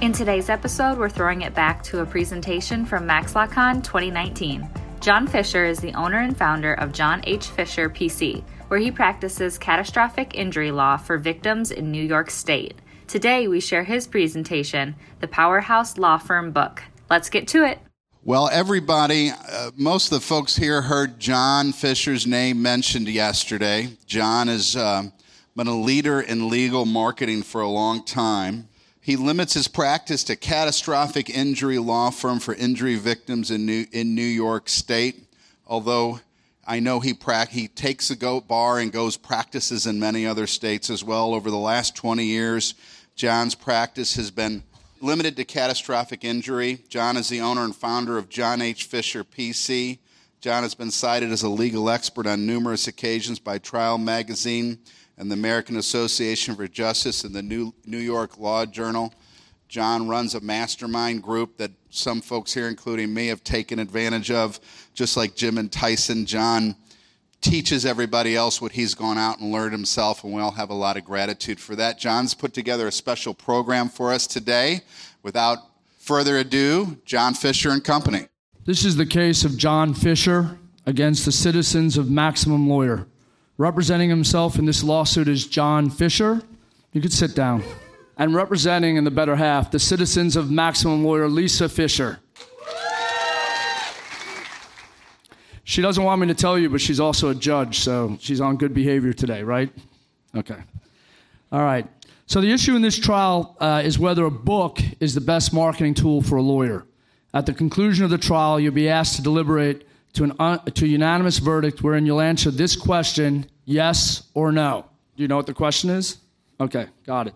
In today's episode, we're throwing it back to a presentation from MaxLawCon 2019. John Fisher is the owner and founder of John H. Fisher PC where he practices catastrophic injury law for victims in New York State. Today, we share his presentation, The Powerhouse Law Firm Book. Let's get to it. Well, everybody, uh, most of the folks here heard John Fisher's name mentioned yesterday. John has uh, been a leader in legal marketing for a long time. He limits his practice to catastrophic injury law firm for injury victims in New, in New York State, although I know he, pra- he takes a goat bar and goes practices in many other states as well. Over the last 20 years, John's practice has been limited to catastrophic injury. John is the owner and founder of John H. Fisher PC. John has been cited as a legal expert on numerous occasions by Trial Magazine and the American Association for Justice and the New, New York Law Journal. John runs a mastermind group that some folks here, including me, have taken advantage of, just like Jim and Tyson. John teaches everybody else what he's gone out and learned himself, and we all have a lot of gratitude for that. John's put together a special program for us today. Without further ado, John Fisher and Company. This is the case of John Fisher against the citizens of Maximum Lawyer. Representing himself in this lawsuit is John Fisher. You could sit down and representing in the better half the citizens of Maximum Lawyer Lisa Fisher. She doesn't want me to tell you, but she's also a judge, so she's on good behavior today, right? Okay. All right. So the issue in this trial uh, is whether a book is the best marketing tool for a lawyer. At the conclusion of the trial, you'll be asked to deliberate to, an un- to a unanimous verdict wherein you'll answer this question yes or no. Do you know what the question is? Okay, got it.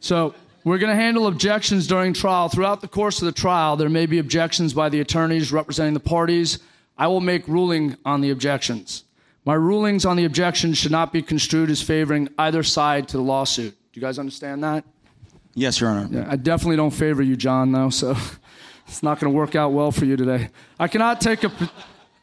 So we're going to handle objections during trial. Throughout the course of the trial, there may be objections by the attorneys representing the parties. I will make ruling on the objections. My rulings on the objections should not be construed as favoring either side to the lawsuit. Do you guys understand that? Yes, Your Honor. Yeah, I definitely don't favor you, John, though, so it's not going to work out well for you today. I cannot take a.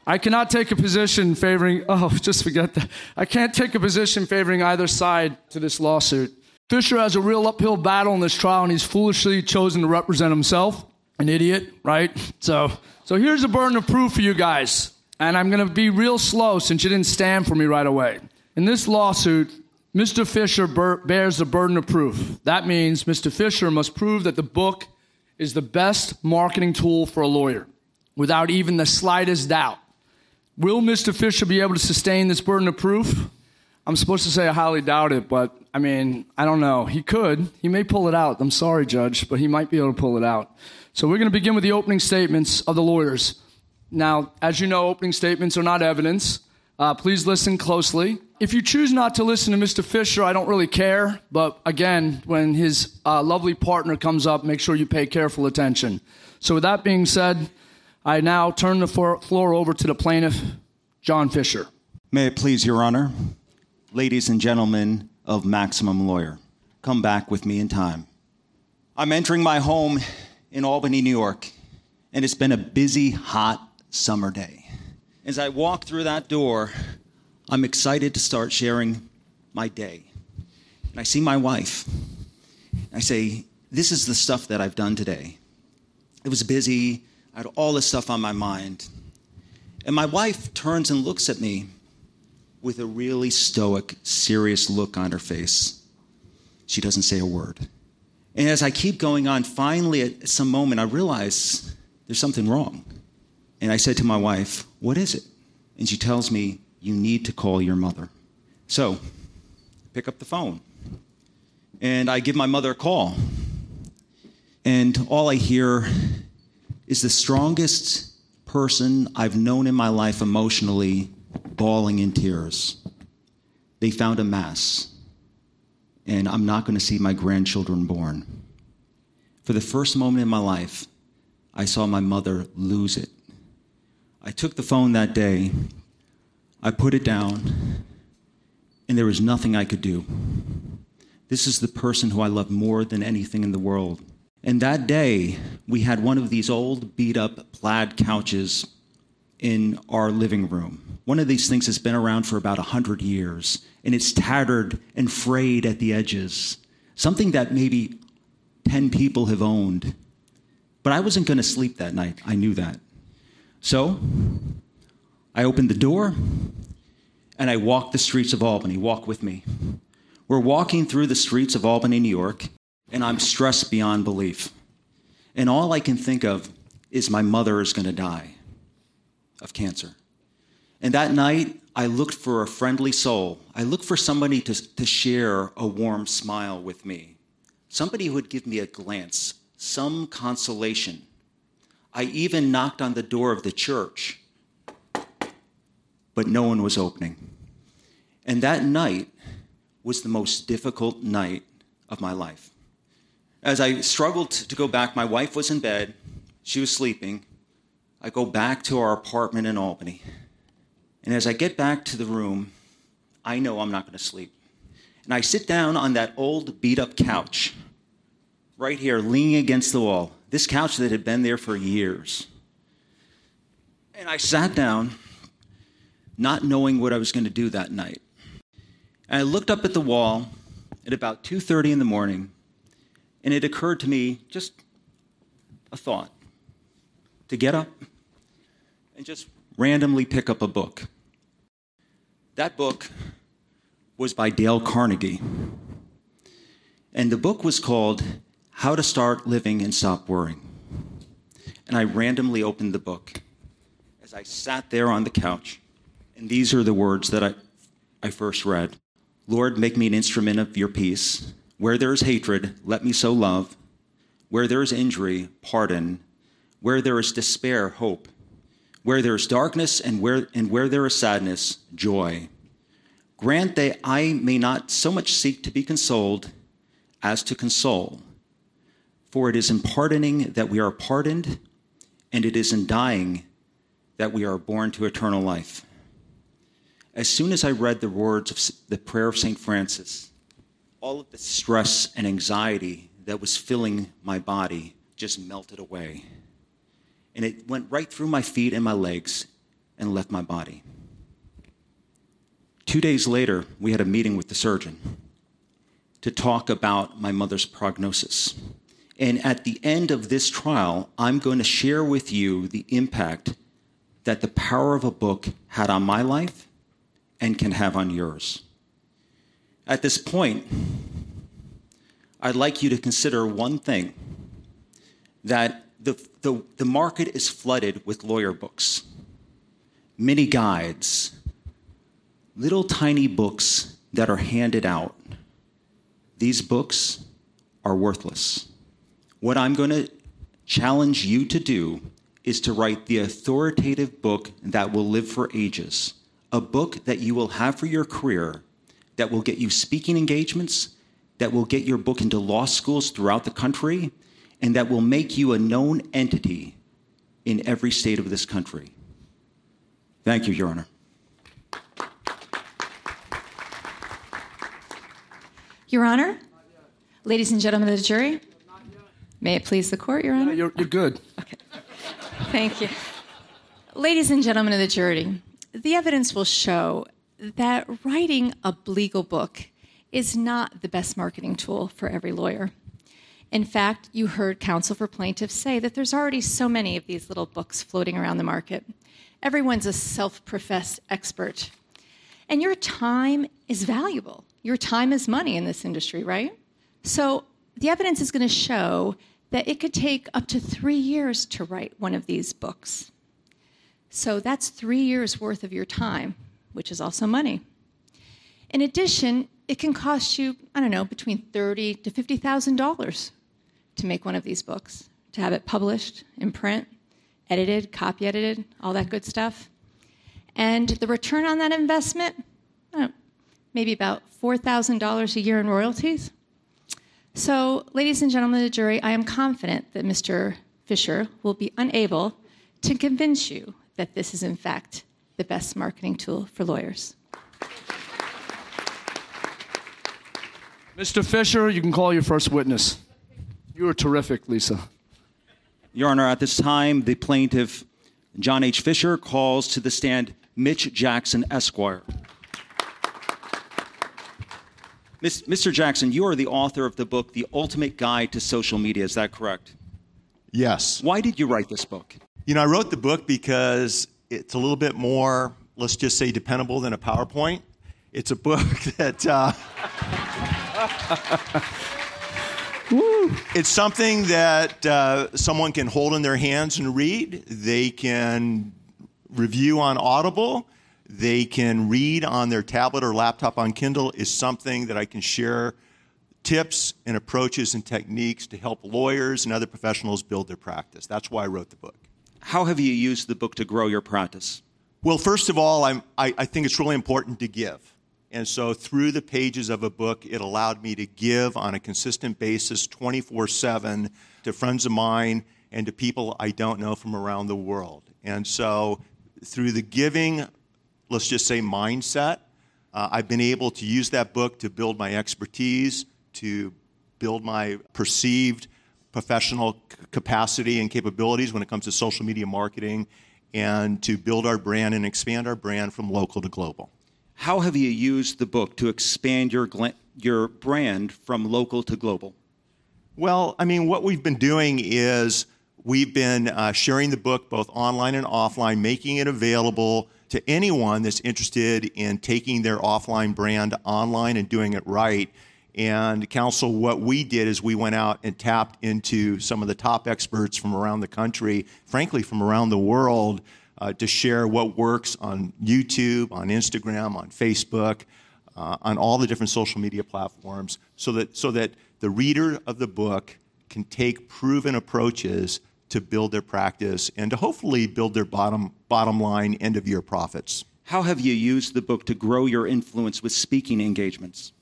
I cannot take a position favoring, oh, just forget that. I can't take a position favoring either side to this lawsuit. Fisher has a real uphill battle in this trial, and he's foolishly chosen to represent himself. An idiot, right? So, so here's a burden of proof for you guys. And I'm going to be real slow since you didn't stand for me right away. In this lawsuit, Mr. Fisher bears the burden of proof. That means Mr. Fisher must prove that the book is the best marketing tool for a lawyer without even the slightest doubt. Will Mr. Fisher be able to sustain this burden of proof? I'm supposed to say I highly doubt it, but I mean, I don't know. He could. He may pull it out. I'm sorry, Judge, but he might be able to pull it out. So we're going to begin with the opening statements of the lawyers. Now, as you know, opening statements are not evidence. Uh, please listen closely. If you choose not to listen to Mr. Fisher, I don't really care. But again, when his uh, lovely partner comes up, make sure you pay careful attention. So, with that being said, I now turn the floor over to the plaintiff, John Fisher. May it please Your Honor ladies and gentlemen of Maximum Lawyer, come back with me in time. I'm entering my home in Albany, New York, and it's been a busy, hot summer day. As I walk through that door, I'm excited to start sharing my day. And I see my wife. I say, This is the stuff that I've done today. It was busy, I had all this stuff on my mind. And my wife turns and looks at me with a really stoic, serious look on her face. She doesn't say a word. And as I keep going on, finally at some moment, I realize there's something wrong. And I said to my wife, What is it? And she tells me, You need to call your mother. So, pick up the phone. And I give my mother a call. And all I hear is the strongest person I've known in my life emotionally bawling in tears. They found a mass, and I'm not going to see my grandchildren born. For the first moment in my life, I saw my mother lose it. I took the phone that day, I put it down, and there was nothing I could do. This is the person who I love more than anything in the world. And that day, we had one of these old, beat up plaid couches in our living room. One of these things has been around for about 100 years, and it's tattered and frayed at the edges. Something that maybe 10 people have owned. But I wasn't going to sleep that night. I knew that. So I opened the door and I walked the streets of Albany. Walk with me. We're walking through the streets of Albany, New York, and I'm stressed beyond belief. And all I can think of is my mother is going to die of cancer. And that night, I looked for a friendly soul. I looked for somebody to, to share a warm smile with me, somebody who would give me a glance, some consolation. I even knocked on the door of the church, but no one was opening. And that night was the most difficult night of my life. As I struggled to go back, my wife was in bed, she was sleeping. I go back to our apartment in Albany. And as I get back to the room, I know I'm not going to sleep. And I sit down on that old beat up couch, right here, leaning against the wall. This couch that had been there for years. And I sat down, not knowing what I was going to do that night. And I looked up at the wall at about 2:30 in the morning, and it occurred to me just a thought to get up and just randomly pick up a book. That book was by Dale Carnegie. And the book was called How to Start Living and Stop Worrying. And I randomly opened the book as I sat there on the couch. And these are the words that I, I first read Lord, make me an instrument of your peace. Where there is hatred, let me sow love. Where there is injury, pardon. Where there is despair, hope. Where there is darkness and where, and where there is sadness, joy. Grant that I may not so much seek to be consoled as to console. For it is in pardoning that we are pardoned, and it is in dying that we are born to eternal life. As soon as I read the words of the prayer of St. Francis, all of the stress and anxiety that was filling my body just melted away. And it went right through my feet and my legs and left my body. Two days later, we had a meeting with the surgeon to talk about my mother's prognosis. And at the end of this trial, I'm going to share with you the impact that the power of a book had on my life and can have on yours. At this point, I'd like you to consider one thing that the, the, the market is flooded with lawyer books, mini guides, little tiny books that are handed out. These books are worthless. What I'm going to challenge you to do is to write the authoritative book that will live for ages, a book that you will have for your career that will get you speaking engagements, that will get your book into law schools throughout the country, and that will make you a known entity in every state of this country. Thank you, Your Honor. Your Honor, ladies and gentlemen of the jury, may it please the court, Your Honor? You're, you're good. Thank you. Ladies and gentlemen of the jury, the evidence will show that writing a legal book is not the best marketing tool for every lawyer. In fact, you heard counsel for plaintiffs say that there's already so many of these little books floating around the market. Everyone's a self professed expert. And your time is valuable. Your time is money in this industry, right? So the evidence is going to show that it could take up to three years to write one of these books. So that's three years worth of your time, which is also money. In addition, it can cost you, I don't know, between thirty to fifty thousand dollars to make one of these books, to have it published in print, edited, copy edited, all that good stuff. And the return on that investment, know, maybe about $4,000 a year in royalties. So, ladies and gentlemen of the jury, I am confident that Mr. Fisher will be unable to convince you that this is, in fact, the best marketing tool for lawyers. Mr. Fisher, you can call your first witness. You were terrific, Lisa. Your Honor, at this time, the plaintiff, John H. Fisher, calls to the stand Mitch Jackson, Esquire. Mr. Jackson, you are the author of the book, The Ultimate Guide to Social Media. Is that correct? Yes. Why did you write this book? You know, I wrote the book because it's a little bit more, let's just say, dependable than a PowerPoint. It's a book that. Uh, it's something that uh, someone can hold in their hands and read. They can review on Audible. They can read on their tablet or laptop on Kindle. Is something that I can share tips and approaches and techniques to help lawyers and other professionals build their practice. That's why I wrote the book. How have you used the book to grow your practice? Well, first of all, I, I think it's really important to give. And so through the pages of a book, it allowed me to give on a consistent basis 24 7 to friends of mine and to people I don't know from around the world. And so through the giving, let's just say, mindset, uh, I've been able to use that book to build my expertise, to build my perceived professional capacity and capabilities when it comes to social media marketing, and to build our brand and expand our brand from local to global. How have you used the book to expand your, your brand from local to global? Well, I mean, what we've been doing is we've been uh, sharing the book both online and offline, making it available to anyone that's interested in taking their offline brand online and doing it right. And, council, what we did is we went out and tapped into some of the top experts from around the country, frankly, from around the world uh, to share what works on YouTube, on Instagram, on Facebook, uh, on all the different social media platforms, so that, so that the reader of the book can take proven approaches to build their practice and to hopefully build their bottom, bottom line end of year profits. How have you used the book to grow your influence with speaking engagements?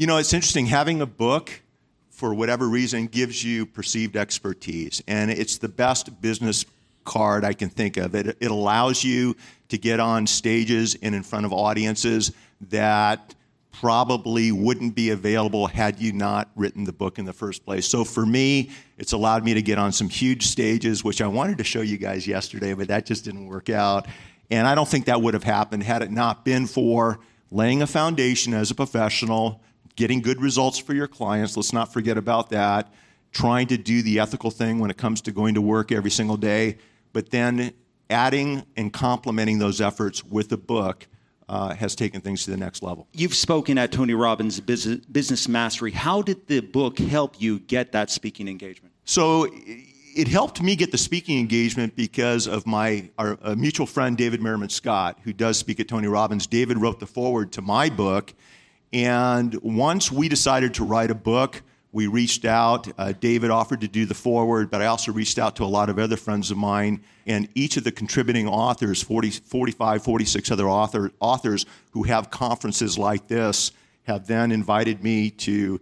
You know, it's interesting. Having a book, for whatever reason, gives you perceived expertise, and it's the best business card I can think of. It, it allows you to get on stages and in front of audiences that probably wouldn't be available had you not written the book in the first place. So for me, it's allowed me to get on some huge stages, which I wanted to show you guys yesterday, but that just didn't work out. And I don't think that would have happened had it not been for laying a foundation as a professional, getting good results for your clients. Let's not forget about that. Trying to do the ethical thing when it comes to going to work every single day but then adding and complementing those efforts with a book uh, has taken things to the next level. You've spoken at Tony Robbins Business Mastery. How did the book help you get that speaking engagement? So it helped me get the speaking engagement because of my our, mutual friend David Meerman Scott, who does speak at Tony Robbins. David wrote the foreword to my book, and once we decided to write a book, we reached out. Uh, David offered to do the foreword, but I also reached out to a lot of other friends of mine. And each of the contributing authors, 40, 45, 46 other author, authors who have conferences like this, have then invited me to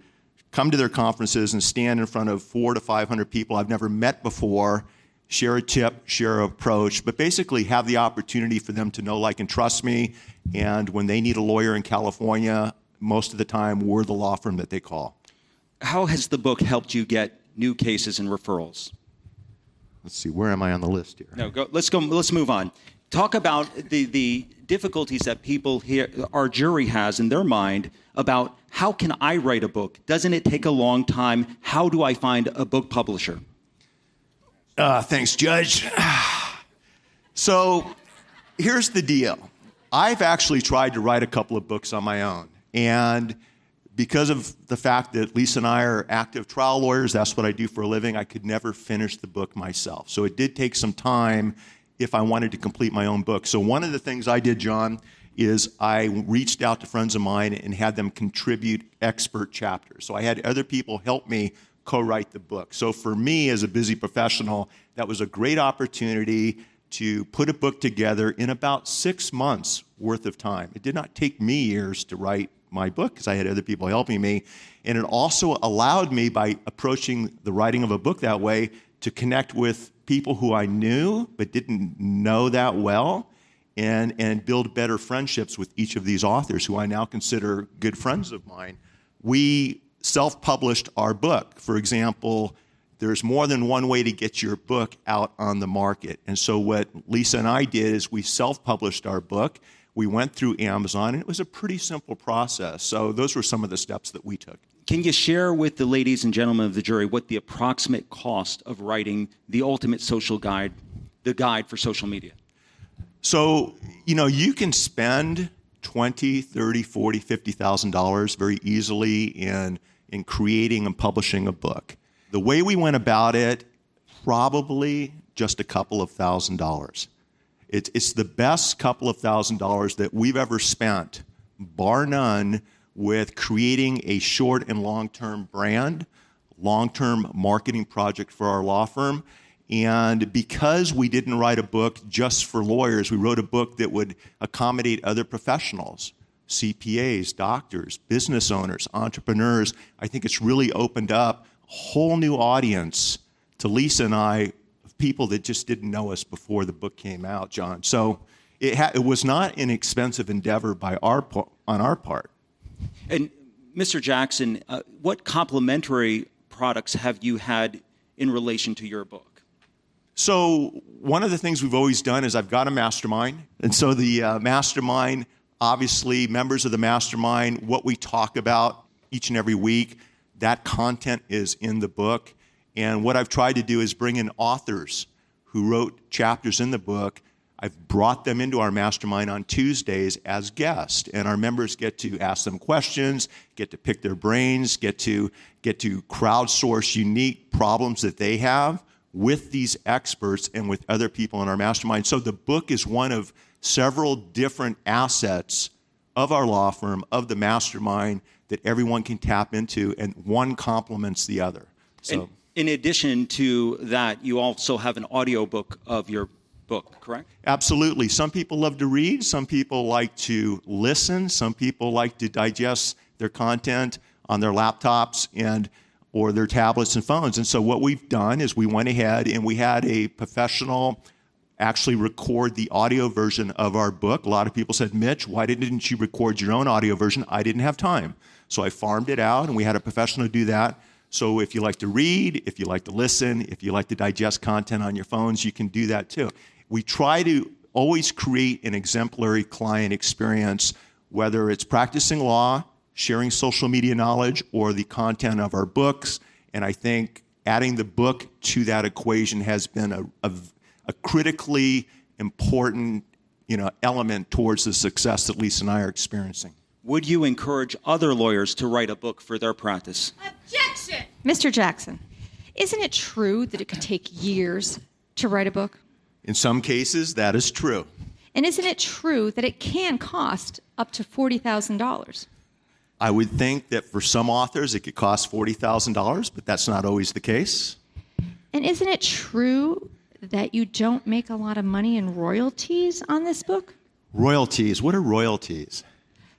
come to their conferences and stand in front of four to 500 people I've never met before, share a tip, share an approach, but basically have the opportunity for them to know, like, and trust me. And when they need a lawyer in California, most of the time, we're the law firm that they call how has the book helped you get new cases and referrals? Let's see, where am I on the list here? No, go, let's go. Let's move on. Talk about the, the difficulties that people here, our jury has in their mind about how can I write a book? Doesn't it take a long time? How do I find a book publisher? Uh, thanks, Judge. So here's the deal I've actually tried to write a couple of books on my own. And because of the fact that Lisa and I are active trial lawyers, that's what I do for a living, I could never finish the book myself. So it did take some time if I wanted to complete my own book. So one of the things I did, John, is I reached out to friends of mine and had them contribute expert chapters. So I had other people help me co write the book. So for me, as a busy professional, that was a great opportunity to put a book together in about six months worth of time. It did not take me years to write my book because I had other people helping me. And it also allowed me, by approaching the writing of a book that way, to connect with people who I knew but didn't know that well and, and build better friendships with each of these authors who I now consider good friends of mine. We self published our book. For example, there's more than one way to get your book out on the market. And so, what Lisa and I did is we self published our book we went through Amazon, and it was a pretty simple process. So those were some of the steps that we took. Can you share with the ladies and gentlemen of the jury what the approximate cost of writing the ultimate social guide, the guide for social media? So, you know, you can spend 20, 30, 40, 50,000 dollars very easily in in creating and publishing a book. The way we went about it, probably just a couple of thousand dollars. It's, it's the best couple of thousand dollars that we've ever spent, bar none, with creating a short and long term brand, long term marketing project for our law firm. And because we didn't write a book just for lawyers, we wrote a book that would accommodate other professionals CPAs, doctors, business owners, entrepreneurs. I think it's really opened up a whole new audience to Lisa and I people that just didn't know us before the book came out, John. So it, ha- it was not an expensive endeavor by our po- on our part. And Mr. Jackson, uh, what complementary products have you had in relation to your book? So one of the things we've always done is I've got a mastermind, and so the uh, mastermind, obviously, members of the mastermind, what we talk about each and every week, that content is in the book. And what I've tried to do is bring in authors who wrote chapters in the book. I've brought them into our mastermind on Tuesdays as guests, and our members get to ask them questions, get to pick their brains, get to get to crowdsource unique problems that they have with these experts and with other people in our mastermind. So the book is one of several different assets of our law firm, of the mastermind that everyone can tap into, and one complements the other. So. And- in addition to that, you also have an audiobook of your book, correct? Absolutely. Some people love to read, some people like to listen, some people like to digest their content on their laptops and or their tablets and phones. And so what we've done is we went ahead and we had a professional actually record the audio version of our book. A lot of people said, Mitch, why didn't you record your own audio version? I didn't have time. So I farmed it out and we had a professional do that. So if you like to read, if you like to listen, if you like to digest content on your phones, you can do that too. We try to always create an exemplary client experience, whether it's practicing law, sharing social media knowledge, or the content of our books. And I think adding the book to that equation has been a, a, a critically important you know, element towards the success that Lisa and I are experiencing. Would you encourage other lawyers to write a book for their practice? Objection! Mr. Jackson, isn't it true that it could take years to write a book? In some cases, that is true. And isn't it true that it can cost up to $40,000? I would think that for some authors it could cost $40,000, but that's not always the case. And isn't it true that you don't make a lot of money in royalties on this book? Royalties? What are royalties?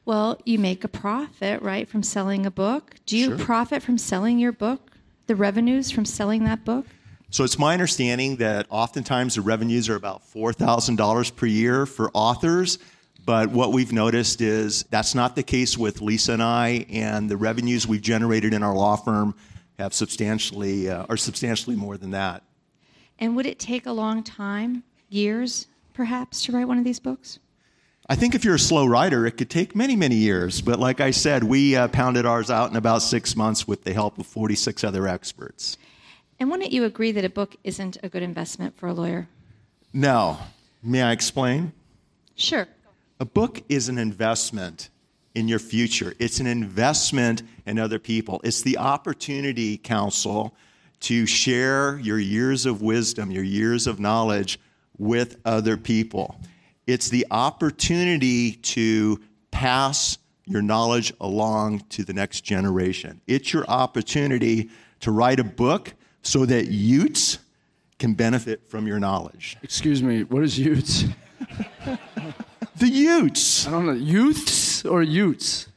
Well, you make a profit, right, from selling a book. Do you sure. profit from selling your book? The revenues from selling that book? So it's my understanding that oftentimes the revenues are about $4,000 per year for authors. But what we've noticed is that's not the case with Lisa and I, and the revenues we've generated in our law firm have substantially uh, are substantially more than that. And would it take a long time, years, perhaps, to write one of these books? I think if you're a slow writer, it could take many, many years. But like I said, we uh, pounded ours out in about six months with the help of 46 other experts. And wouldn't you agree that a book isn't a good investment for a lawyer? No. May I explain? Sure. A book is an investment in your future, it's an investment in other people. It's the opportunity, counsel, to share your years of wisdom, your years of knowledge with other people. It's the opportunity to pass your knowledge along to the next generation. It's your opportunity to write a book so that youths can benefit from your knowledge. Excuse me, what is youths? The youths. I don't know. Youths or youths?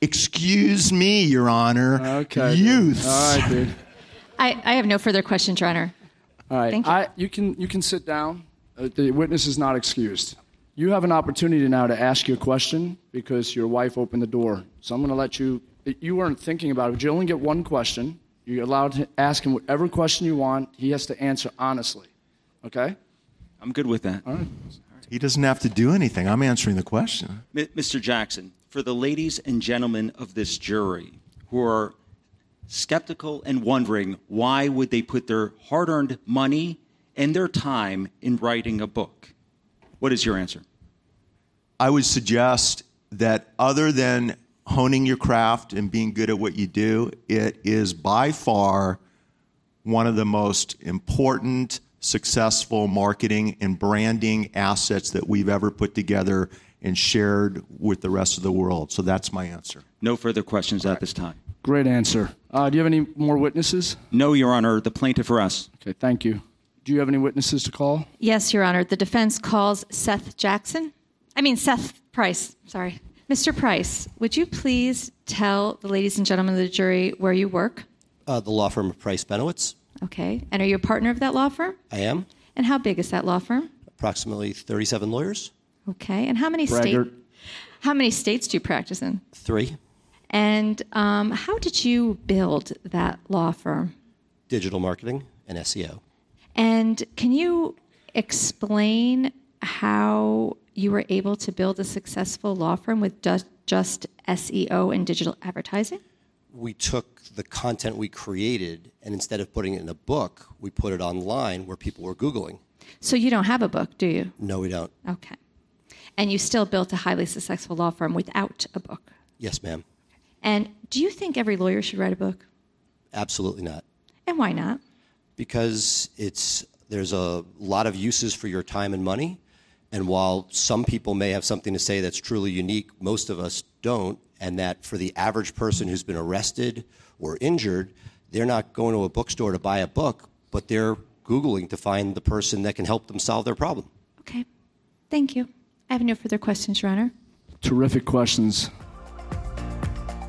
Excuse me, Your Honor. Okay. dude. Youths. All right, dude. I, I have no further questions, Your Honor. All right. Thank you. I, you, can, you can sit down. Uh, the witness is not excused. You have an opportunity now to ask your question because your wife opened the door. So I'm going to let you. You weren't thinking about it, but you only get one question. You're allowed to ask him whatever question you want. He has to answer honestly. Okay? I'm good with that. All right. He doesn't have to do anything. I'm answering the question. M- Mr. Jackson, for the ladies and gentlemen of this jury who are skeptical and wondering why would they put their hard-earned money and their time in writing a book, what is your answer? I would suggest that other than honing your craft and being good at what you do, it is by far one of the most important, successful marketing and branding assets that we've ever put together and shared with the rest of the world. So that's my answer. No further questions at this time. Great answer. Uh, do you have any more witnesses? No, Your Honor, the plaintiff or us. Okay, thank you. Do you have any witnesses to call? Yes, Your Honor. The defense calls Seth Jackson. I mean, Seth Price. Sorry. Mr. Price, would you please tell the ladies and gentlemen of the jury where you work? Uh, the law firm of Price Benowitz. Okay. And are you a partner of that law firm? I am. And how big is that law firm? Approximately 37 lawyers. Okay. And how many Braggart. states? How many states do you practice in? Three. And um, how did you build that law firm? Digital marketing and SEO. And can you explain how you were able to build a successful law firm with just, just SEO and digital advertising? We took the content we created and instead of putting it in a book, we put it online where people were Googling. So you don't have a book, do you? No, we don't. Okay. And you still built a highly successful law firm without a book. Yes, ma'am. And do you think every lawyer should write a book? Absolutely not. And why not? Because it's there's a lot of uses for your time and money. And while some people may have something to say that's truly unique, most of us don't. And that for the average person who's been arrested or injured, they're not going to a bookstore to buy a book, but they're Googling to find the person that can help them solve their problem. Okay. Thank you. I have no further questions, Your Honor. Terrific questions.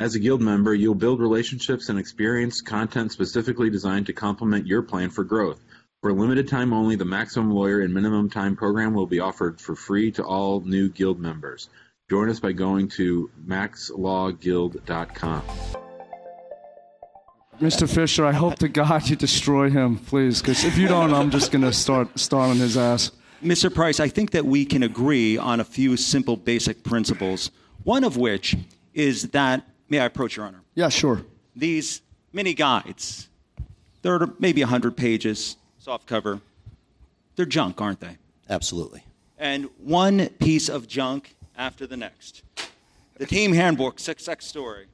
As a Guild member, you'll build relationships and experience content specifically designed to complement your plan for growth. For a limited time only, the Maximum Lawyer in Minimum Time program will be offered for free to all new Guild members. Join us by going to maxlawguild.com. Mr. Fisher, I hope to God you destroy him, please, because if you don't, I'm just going to start star his ass. Mr. Price, I think that we can agree on a few simple basic principles, one of which is that, may I approach Your Honor? Yeah, sure. These mini guides, they're maybe 100 pages, soft cover. They're junk, aren't they? Absolutely. And one piece of junk after the next. The team handbook, success story.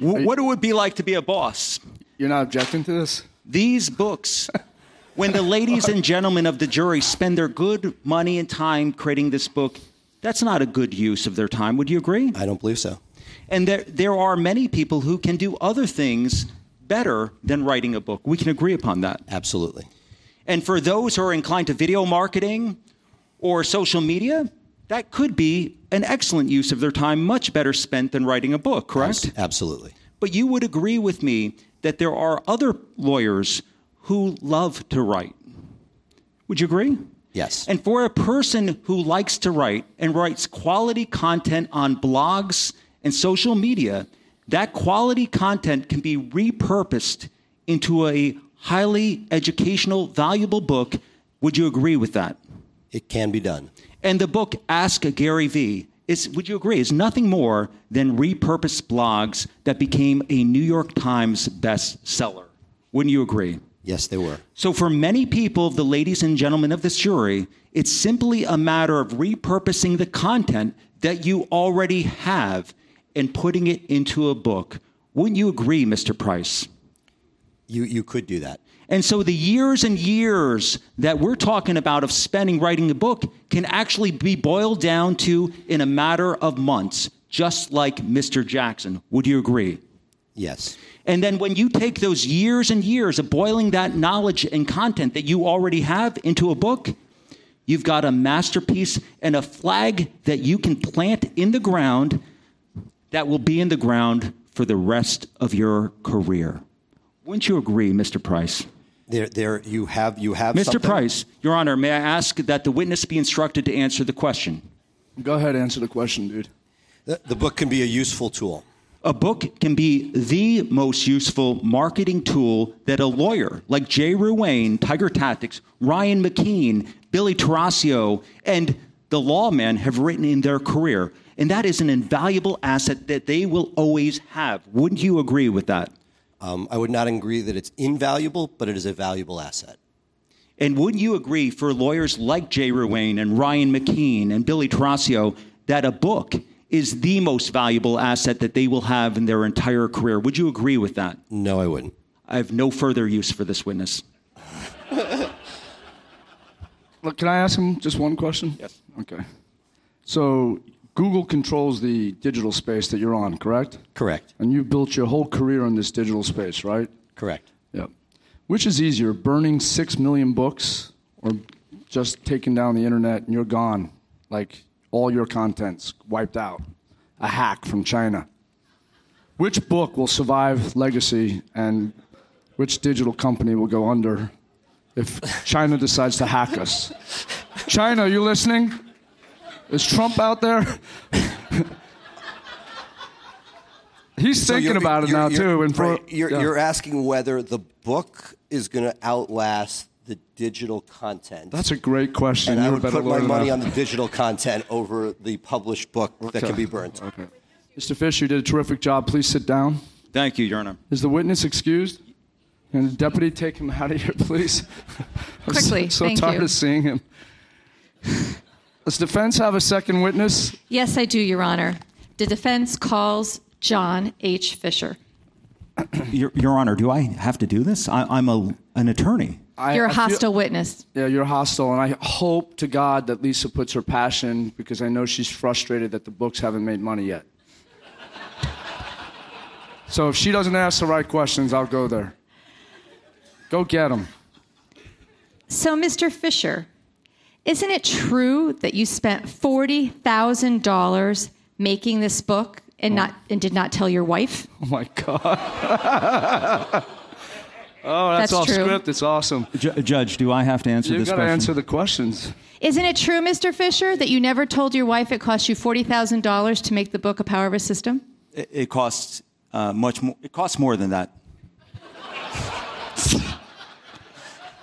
W- what it would be like to be a boss. You're not objecting to this? These books, when the ladies and gentlemen of the jury spend their good money and time creating this book, that's not a good use of their time. Would you agree? I don't believe so. And there, there are many people who can do other things better than writing a book. We can agree upon that. Absolutely. And for those who are inclined to video marketing or social media, that could be an excellent use of their time, much better spent than writing a book, correct? Absolutely. But you would agree with me that there are other lawyers who love to write. Would you agree? Yes. And for a person who likes to write and writes quality content on blogs and social media, that quality content can be repurposed into a highly educational, valuable book. Would you agree with that? It can be done. And the book Ask Gary Vee is, would you agree, is nothing more than repurposed blogs that became a New York Times bestseller. Wouldn't you agree? Yes, they were. So, for many people, the ladies and gentlemen of this jury, it's simply a matter of repurposing the content that you already have and putting it into a book. Wouldn't you agree, Mr. Price? You, you could do that. And so the years and years that we're talking about of spending writing a book can actually be boiled down to in a matter of months, just like Mr. Jackson. Would you agree? Yes. And then when you take those years and years of boiling that knowledge and content that you already have into a book, you've got a masterpiece and a flag that you can plant in the ground that will be in the ground for the rest of your career. Wouldn't you agree, Mr. Price? There, there, you have, you have. Mr. something- Price, Your Honor, may I ask that the witness be instructed to answer the question? Go ahead, answer the question, dude. The, the book can be a useful tool. A book can be the most useful marketing tool that a lawyer like Jay Ruane, Tiger Tactics, Ryan McKeen, Billie Tarascio, and the lawmen have written in their career. And that is an invaluable asset that they will always have. Wouldn't you agree with that? Um, I would not agree that it's invaluable, but it is a valuable asset. And wouldn't you agree for lawyers like Jay Ruane and Ryan McKeen and Billie Tarascio that a book is the most valuable asset that they will have in their entire career? Would you agree with that? No, I wouldn't. I have no further use for this witness. Look, can I ask him just one question? Yes. Okay. So Google controls the digital space that you're on, correct? Correct. And you've built your whole career in this digital space, right? Correct. Yep. Which is easier, burning six million books or just taking down the internet and you're gone? Like all your content's wiped out. A hack from China. Which book will survive legacy and which digital company will go under if China decides to hack us? China, are you listening? Is Trump out there? He's So thinking about it you're- now you're- too. And for you're, yeah. you're asking whether the book is going to outlast the digital content. That's a great question. and I You're a would put my money on the digital content over the published book that can be burnt. Okay. Mr. Fish, you did a terrific job. Please sit down. Thank you, Your Honor. Is the witness excused? And the deputy take him out of here, please. I'm Quickly, so, so thank tired you. of seeing him. Does defense have a second witness? Yes, I do, Your Honor. The defense calls John H. Fisher. Your, Your Honor, do I have to do this? I, I'm a, an attorney. I- You're a I feel- hostile witness. Yeah, you're hostile, and I hope to God that Lisa puts her passion because I know she's frustrated that the books haven't made money yet. so if she doesn't ask the right questions, I'll go there. Go get them. So, Mr. Fisher, isn't it true that you spent $40,000 making this book and, not, and did not tell your wife? Oh my God. oh, that's, That's all true. script. It's awesome. Ju- Judge, do I have to answer You this got to answer the questions. Isn't it true, Mr. Fisher, that you never told your wife it cost you $40,000 to make the book A Power of a System? It, it costs uh, much more. It costs more than that.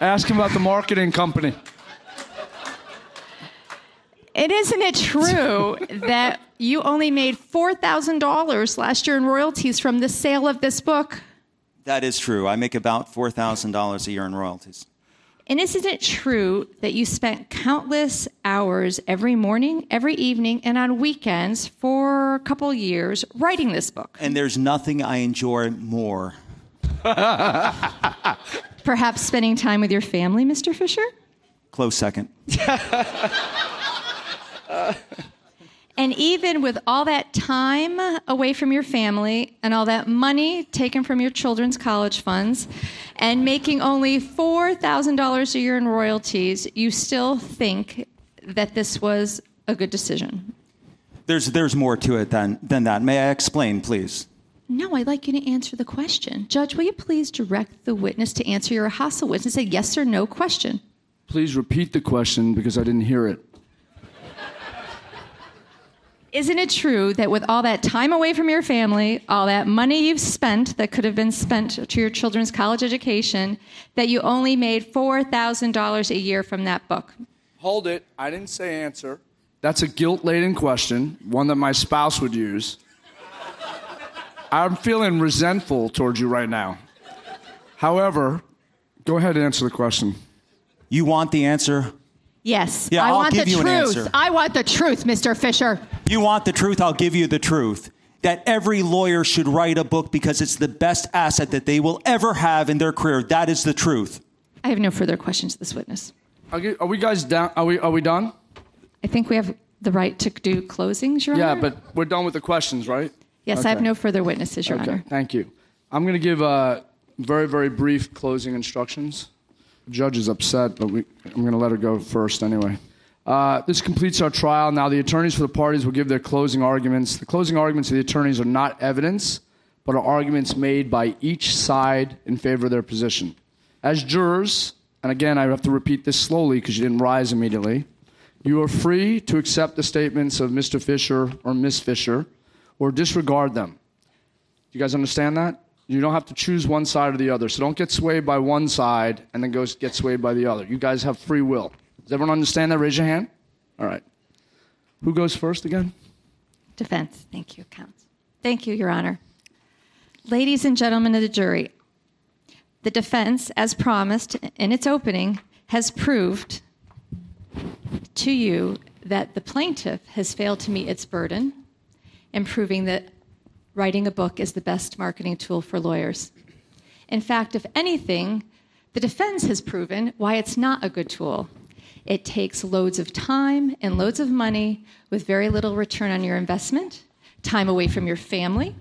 Ask him about the marketing company. And isn't it true that you only made $4,000 last year in royalties from the sale of this book? That is true. I make about four thousand dollars a year in royalties. And isn't it true that you spent countless hours every morning, every evening, and on weekends for a couple years writing this book? And there's nothing I enjoy more. Perhaps spending time with your family, Mr. Fisher? Close second. And even with all that time away from your family and all that money taken from your children's college funds and making only $4,000 a year in royalties, you still think that this was a good decision. There's, there's more to it than, than that. May I explain, please? No, I'd like you to answer the question. Judge, will you please direct the witness to answer your hostile witness? Say yes or no question. Please repeat the question because I didn't hear it. Isn't it true that with all that time away from your family, all that money you've spent that could have been spent to your children's college education, that you only made $4,000 a year from that book? Hold it. I didn't say answer. That's a guilt laden question, one that my spouse would use. I'm feeling resentful towards you right now. However, go ahead and answer the question. You want the answer? Yes. Yeah, I I'll want give the you an truth. answer. I want the truth, Mr. Fisher. You want the truth? I'll give you the truth. That every lawyer should write a book because it's the best asset that they will ever have in their career. That is the truth. I have no further questions to this witness. Are, you- are we guys down? Are we, are we done? I think we have the right to do closings, Your Yeah, Honor. but we're done with the questions, right? Yes, I have Okay. no further witnesses, Your okay, Honor. thank you. I'm going to give uh, very, very brief closing instructions. Judge is upset, but we, I'm going to let her go first anyway. Uh, this completes our trial. Now, the attorneys for the parties will give their closing arguments. The closing arguments of the attorneys are not evidence, but are arguments made by each side in favor of their position. As jurors, and again, I have to repeat this slowly because you didn't rise immediately, you are free to accept the statements of Mr. Fisher or Miss Fisher or disregard them. Do you guys understand that? You don't have to choose one side or the other. So don't get swayed by one side and then go get swayed by the other. You guys have free will. Does everyone understand that? Raise your hand. All right. Who goes first again? Defense. Thank you, counsel. Thank you, Your Honor. Ladies and gentlemen of the jury, the defense, as promised in its opening, has proved to you that the plaintiff has failed to meet its burden in proving that writing a book is the best marketing tool for lawyers. In fact, if anything, the defense has proven why it's not a good tool. It takes loads of time and loads of money with very little return on your investment, time away from your family,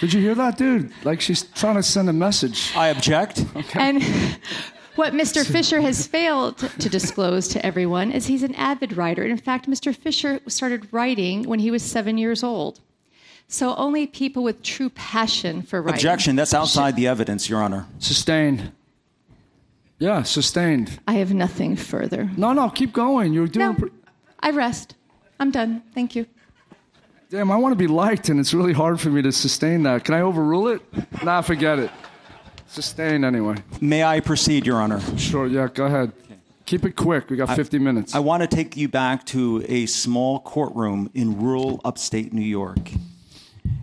Did you hear that, dude? Like she's trying to send a message. I object. Okay. And what Mr. Fisher has failed to disclose to everyone is he's an avid writer. In fact, Mr. Fisher started writing when he was seven years old. So only people with true passion for writing. Objection. That's outside the evidence, Your Honor. Sustained. Yeah, sustained. I have nothing further. No, no, keep going. You're doing. No, pre- I rest. I'm done. Thank you. Damn, I want to be liked, and it's really hard for me to sustain that. Can I overrule it? Nah, forget it. Sustain anyway. May I proceed, Your Honor? Sure, yeah, go ahead. Keep it quick. We got 50 minutes. I want to take you back to a small courtroom in rural upstate New York.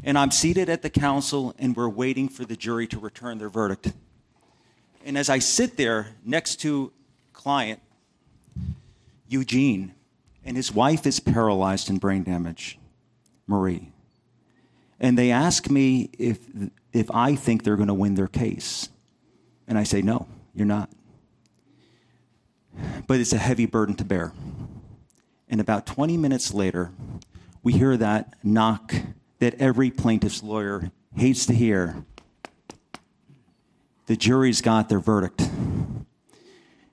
And I'm seated at the counsel, and we're waiting for the jury to return their verdict. And as I sit there next to client Eugene, and his wife is paralyzed and brain damage, Marie. And they ask me if, if I think they're going to win their case. And I say, no, you're not. But it's a heavy burden to bear. And about 20 minutes later, we hear that knock that every plaintiff's lawyer hates to hear. The jury's got their verdict.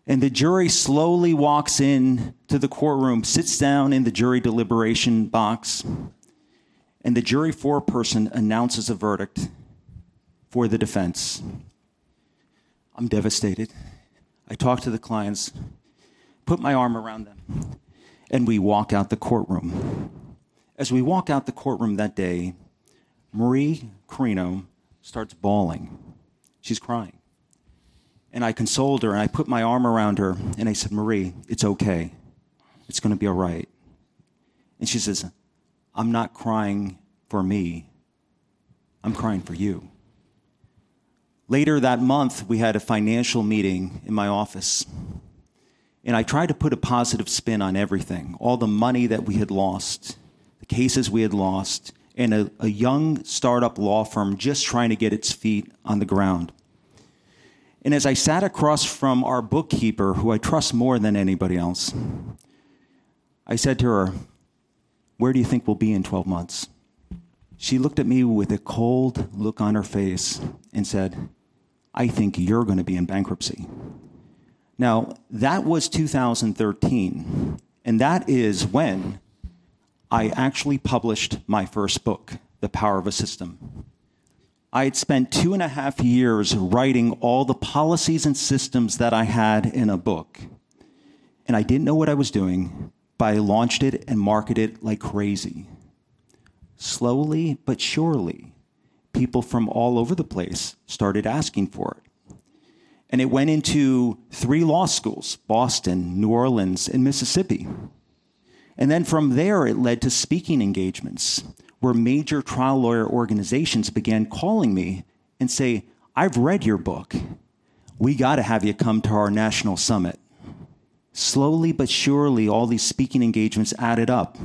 And the jury slowly walks in to the courtroom, sits down in the jury deliberation box, and the jury foreperson announces a verdict for the defense. I'm devastated. I talk to the clients, put my arm around them, and we walk out the courtroom. As we walk out the courtroom that day, Marie Carino starts bawling. She's crying. And I consoled her and I put my arm around her and I said, Marie, it's okay. It's going to be all right. And she says, I'm not crying for me, I'm crying for you. Later that month, we had a financial meeting in my office. And I tried to put a positive spin on everything all the money that we had lost, cases we had lost, and a, a young startup law firm just trying to get its feet on the ground. And as I sat across from our bookkeeper, who I trust more than anybody else, I said to her, Where do you think we'll be in 12 months? She looked at me with a cold look on her face and said, I think you're going to be in bankruptcy. Now, that was 2013. And that is when I actually published my first book, The Power of a System. I had spent two and a half years writing all the policies and systems that I had in a book. And I didn't know what I was doing, but I launched it and marketed it like crazy. Slowly but surely, people from all over the place started asking for it. And it went into three law schools Boston, New Orleans, and Mississippi. And then from there, it led to speaking engagements where major trial lawyer organizations began calling me and say, I've read your book. We got to have you come to our national summit. Slowly but surely, all these speaking engagements added up.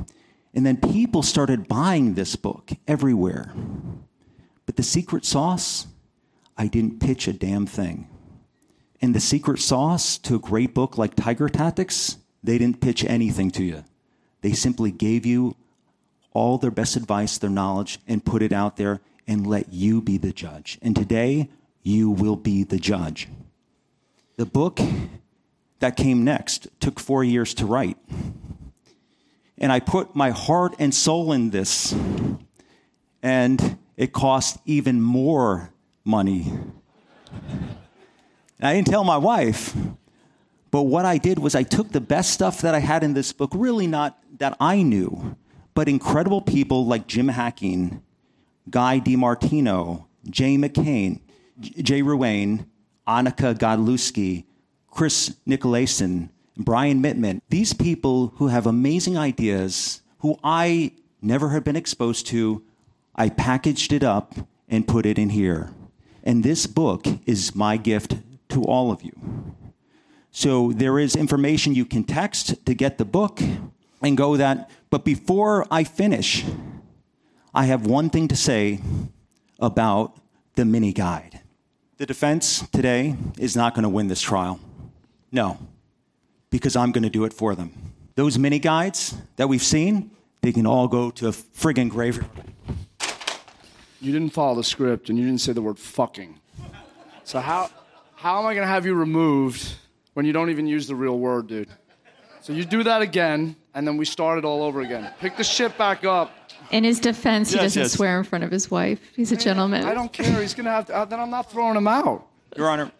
And then people started buying this book everywhere. But the secret sauce, I didn't pitch a damn thing. And the secret sauce to a great book like Tiger Tactics, they didn't pitch anything to you. They simply gave you all their best advice, their knowledge, and put it out there and let you be the judge. And today, you will be the judge. The book that came next took four years to write. And I put my heart and soul in this, and it cost even more money. I didn't tell my wife, but what I did was I took the best stuff that I had in this book, really not that I knew, but incredible people like Jim Hacking, Guy DiMartino, Jay McCain, Jay Ruane, Annika Godlewski, Chris Nicolason, Brian Mittman. These people who have amazing ideas, who I never had been exposed to, I packaged it up and put it in here. And this book is my gift to all of you. So there is information you can text to get the book and go that. But before I finish, I have one thing to say about the mini guide. The defense today is not going to win this trial. No, because I'm going to do it for them. Those mini guides that we've seen, they can all go to a friggin' graveyard. You didn't follow the script and you didn't say the word fucking. So how how am I going to have you removed when you don't even use the real word, dude? So you do that again, and then we started all over again. Pick the shit back up. In his defense, he Yes, doesn't yes. swear in front of his wife. He's a gentleman. I don't care. He's going to have to. Uh, then I'm not throwing him out. Your Honor,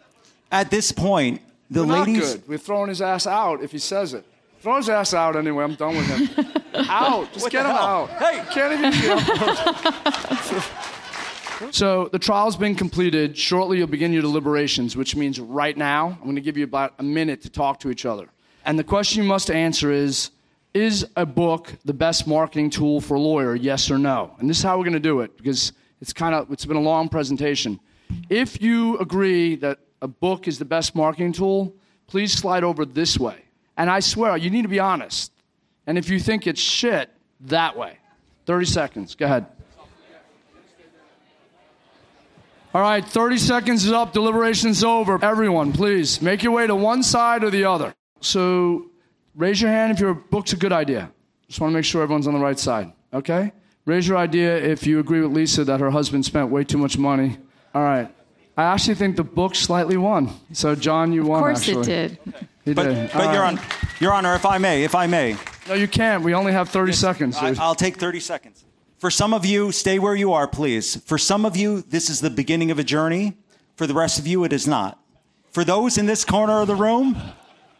at this point, the We're not good. We're throwing his ass out if he says it. Throw his ass out anyway. I'm done with him. out. Just What get the him hell? out. Hey, can't even get So the trial's been completed. Shortly, you'll begin your deliberations, which means right now, I'm going to give you about a minute to talk to each other. And the question you must answer is Is a book the best marketing tool for a lawyer, yes or no? And this is how we're going to do it because it's kind of it's been a long presentation. If you agree that a book is the best marketing tool, please slide over this way. And I swear, you need to be honest. And if you think it's shit, that way. 30 seconds. Go ahead. All right, 30 seconds is up. Deliberation's over. Everyone, please make your way to one side or the other. So raise your hand if your book's a good idea. Just want to make sure everyone's on the right side. Okay? Raise your idea if you agree with Lisa that her husband spent way too much money. All right. I actually think the book slightly won. So, John, you won. Of course actually. it did. He But, did. but All Your. Honor, Your Honor, if I may, if I may, No, you can't. We only have 30 seconds. I. I'll take 30 seconds. For some of you, stay where you are, please. For some of you, this is the beginning of a journey. For the rest of you, it is not. For those in this corner of the room,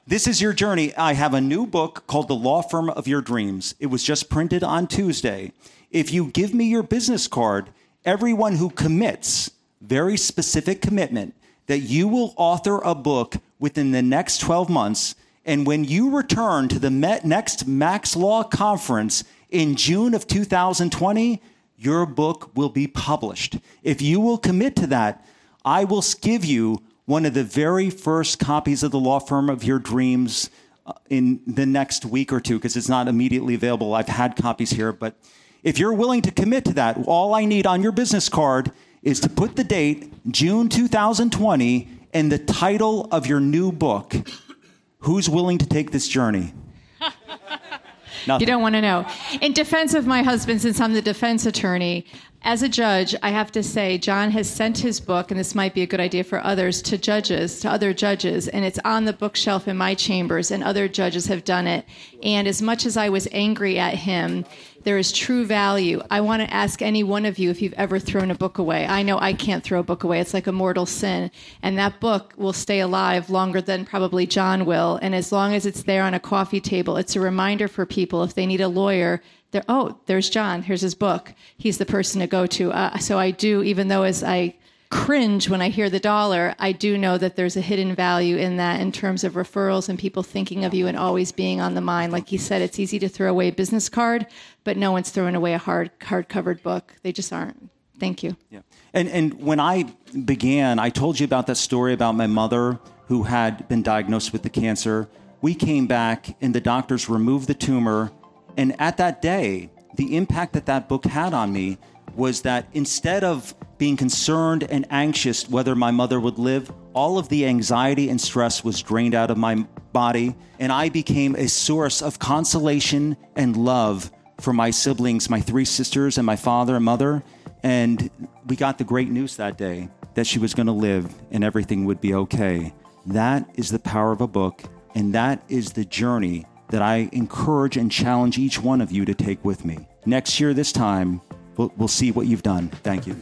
this is your journey. I have a new book called The Law Firm of Your Dreams. It was just printed on Tuesday. If you give me your business card, everyone who commits, very specific commitment, that you will author a book within the next 12 months, and when you return to the next Max Law Conference in June of 2020, your book will be published. If you will commit to that, I will give you one of the very first copies of the law firm of your dreams uh, in the next week or two because it's not immediately available. I've had copies here, but if you're willing to commit to that, all I need on your business card is to put the date, June 2020, and the title of your new book. Who's willing to take this journey? You don't want to know. In defense of my husband, since I'm the defense attorney, as a judge, I have to say, John has sent his book, and this might be a good idea for others, to judges, to other judges, and it's on the bookshelf in my chambers, and other judges have done it. And as much as I was angry at him, there is true value. I want to ask any one of you if you've ever thrown a book away. I know I can't throw a book away. It's like a mortal sin. And that book will stay alive longer than probably John will. And as long as it's there on a coffee table, it's a reminder for people if they need a lawyer there, oh, there's John. Here's his book. He's the person to go to. Uh, so I do, even though as I cringe when I hear the dollar, I do know that there's a hidden value in that in terms of referrals and people thinking of you and always being on the mind. Like he said, it's easy to throw away a business card, but no one's throwing away a hard hard covered book. They just aren't. Thank you. Yeah. And and when I began, I told you about that story about my mother who had been diagnosed with the cancer. We came back and the doctors removed the tumor and at that day, the impact that that book had on me was that instead of being concerned and anxious whether my mother would live, all of the anxiety and stress was drained out of my body, and I became a source of consolation and love for my siblings, my three sisters, and my father and mother. And we got the great news that day that she was going to live and everything would be okay. That is the power of a book, and that is the journey that I encourage and challenge each one of you to take with me. Next year, this time, we'll, we'll see what you've done. Thank you.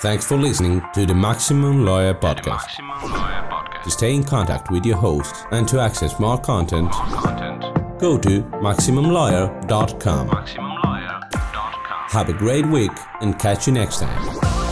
Thanks for listening to the Maximum Lawyer Podcast. Maximum Lawyer Podcast. To stay in contact with your host and to access more content, more content. go to MaximumLawyer.com. MaximumLawyer.com. Have a great week and catch you next time.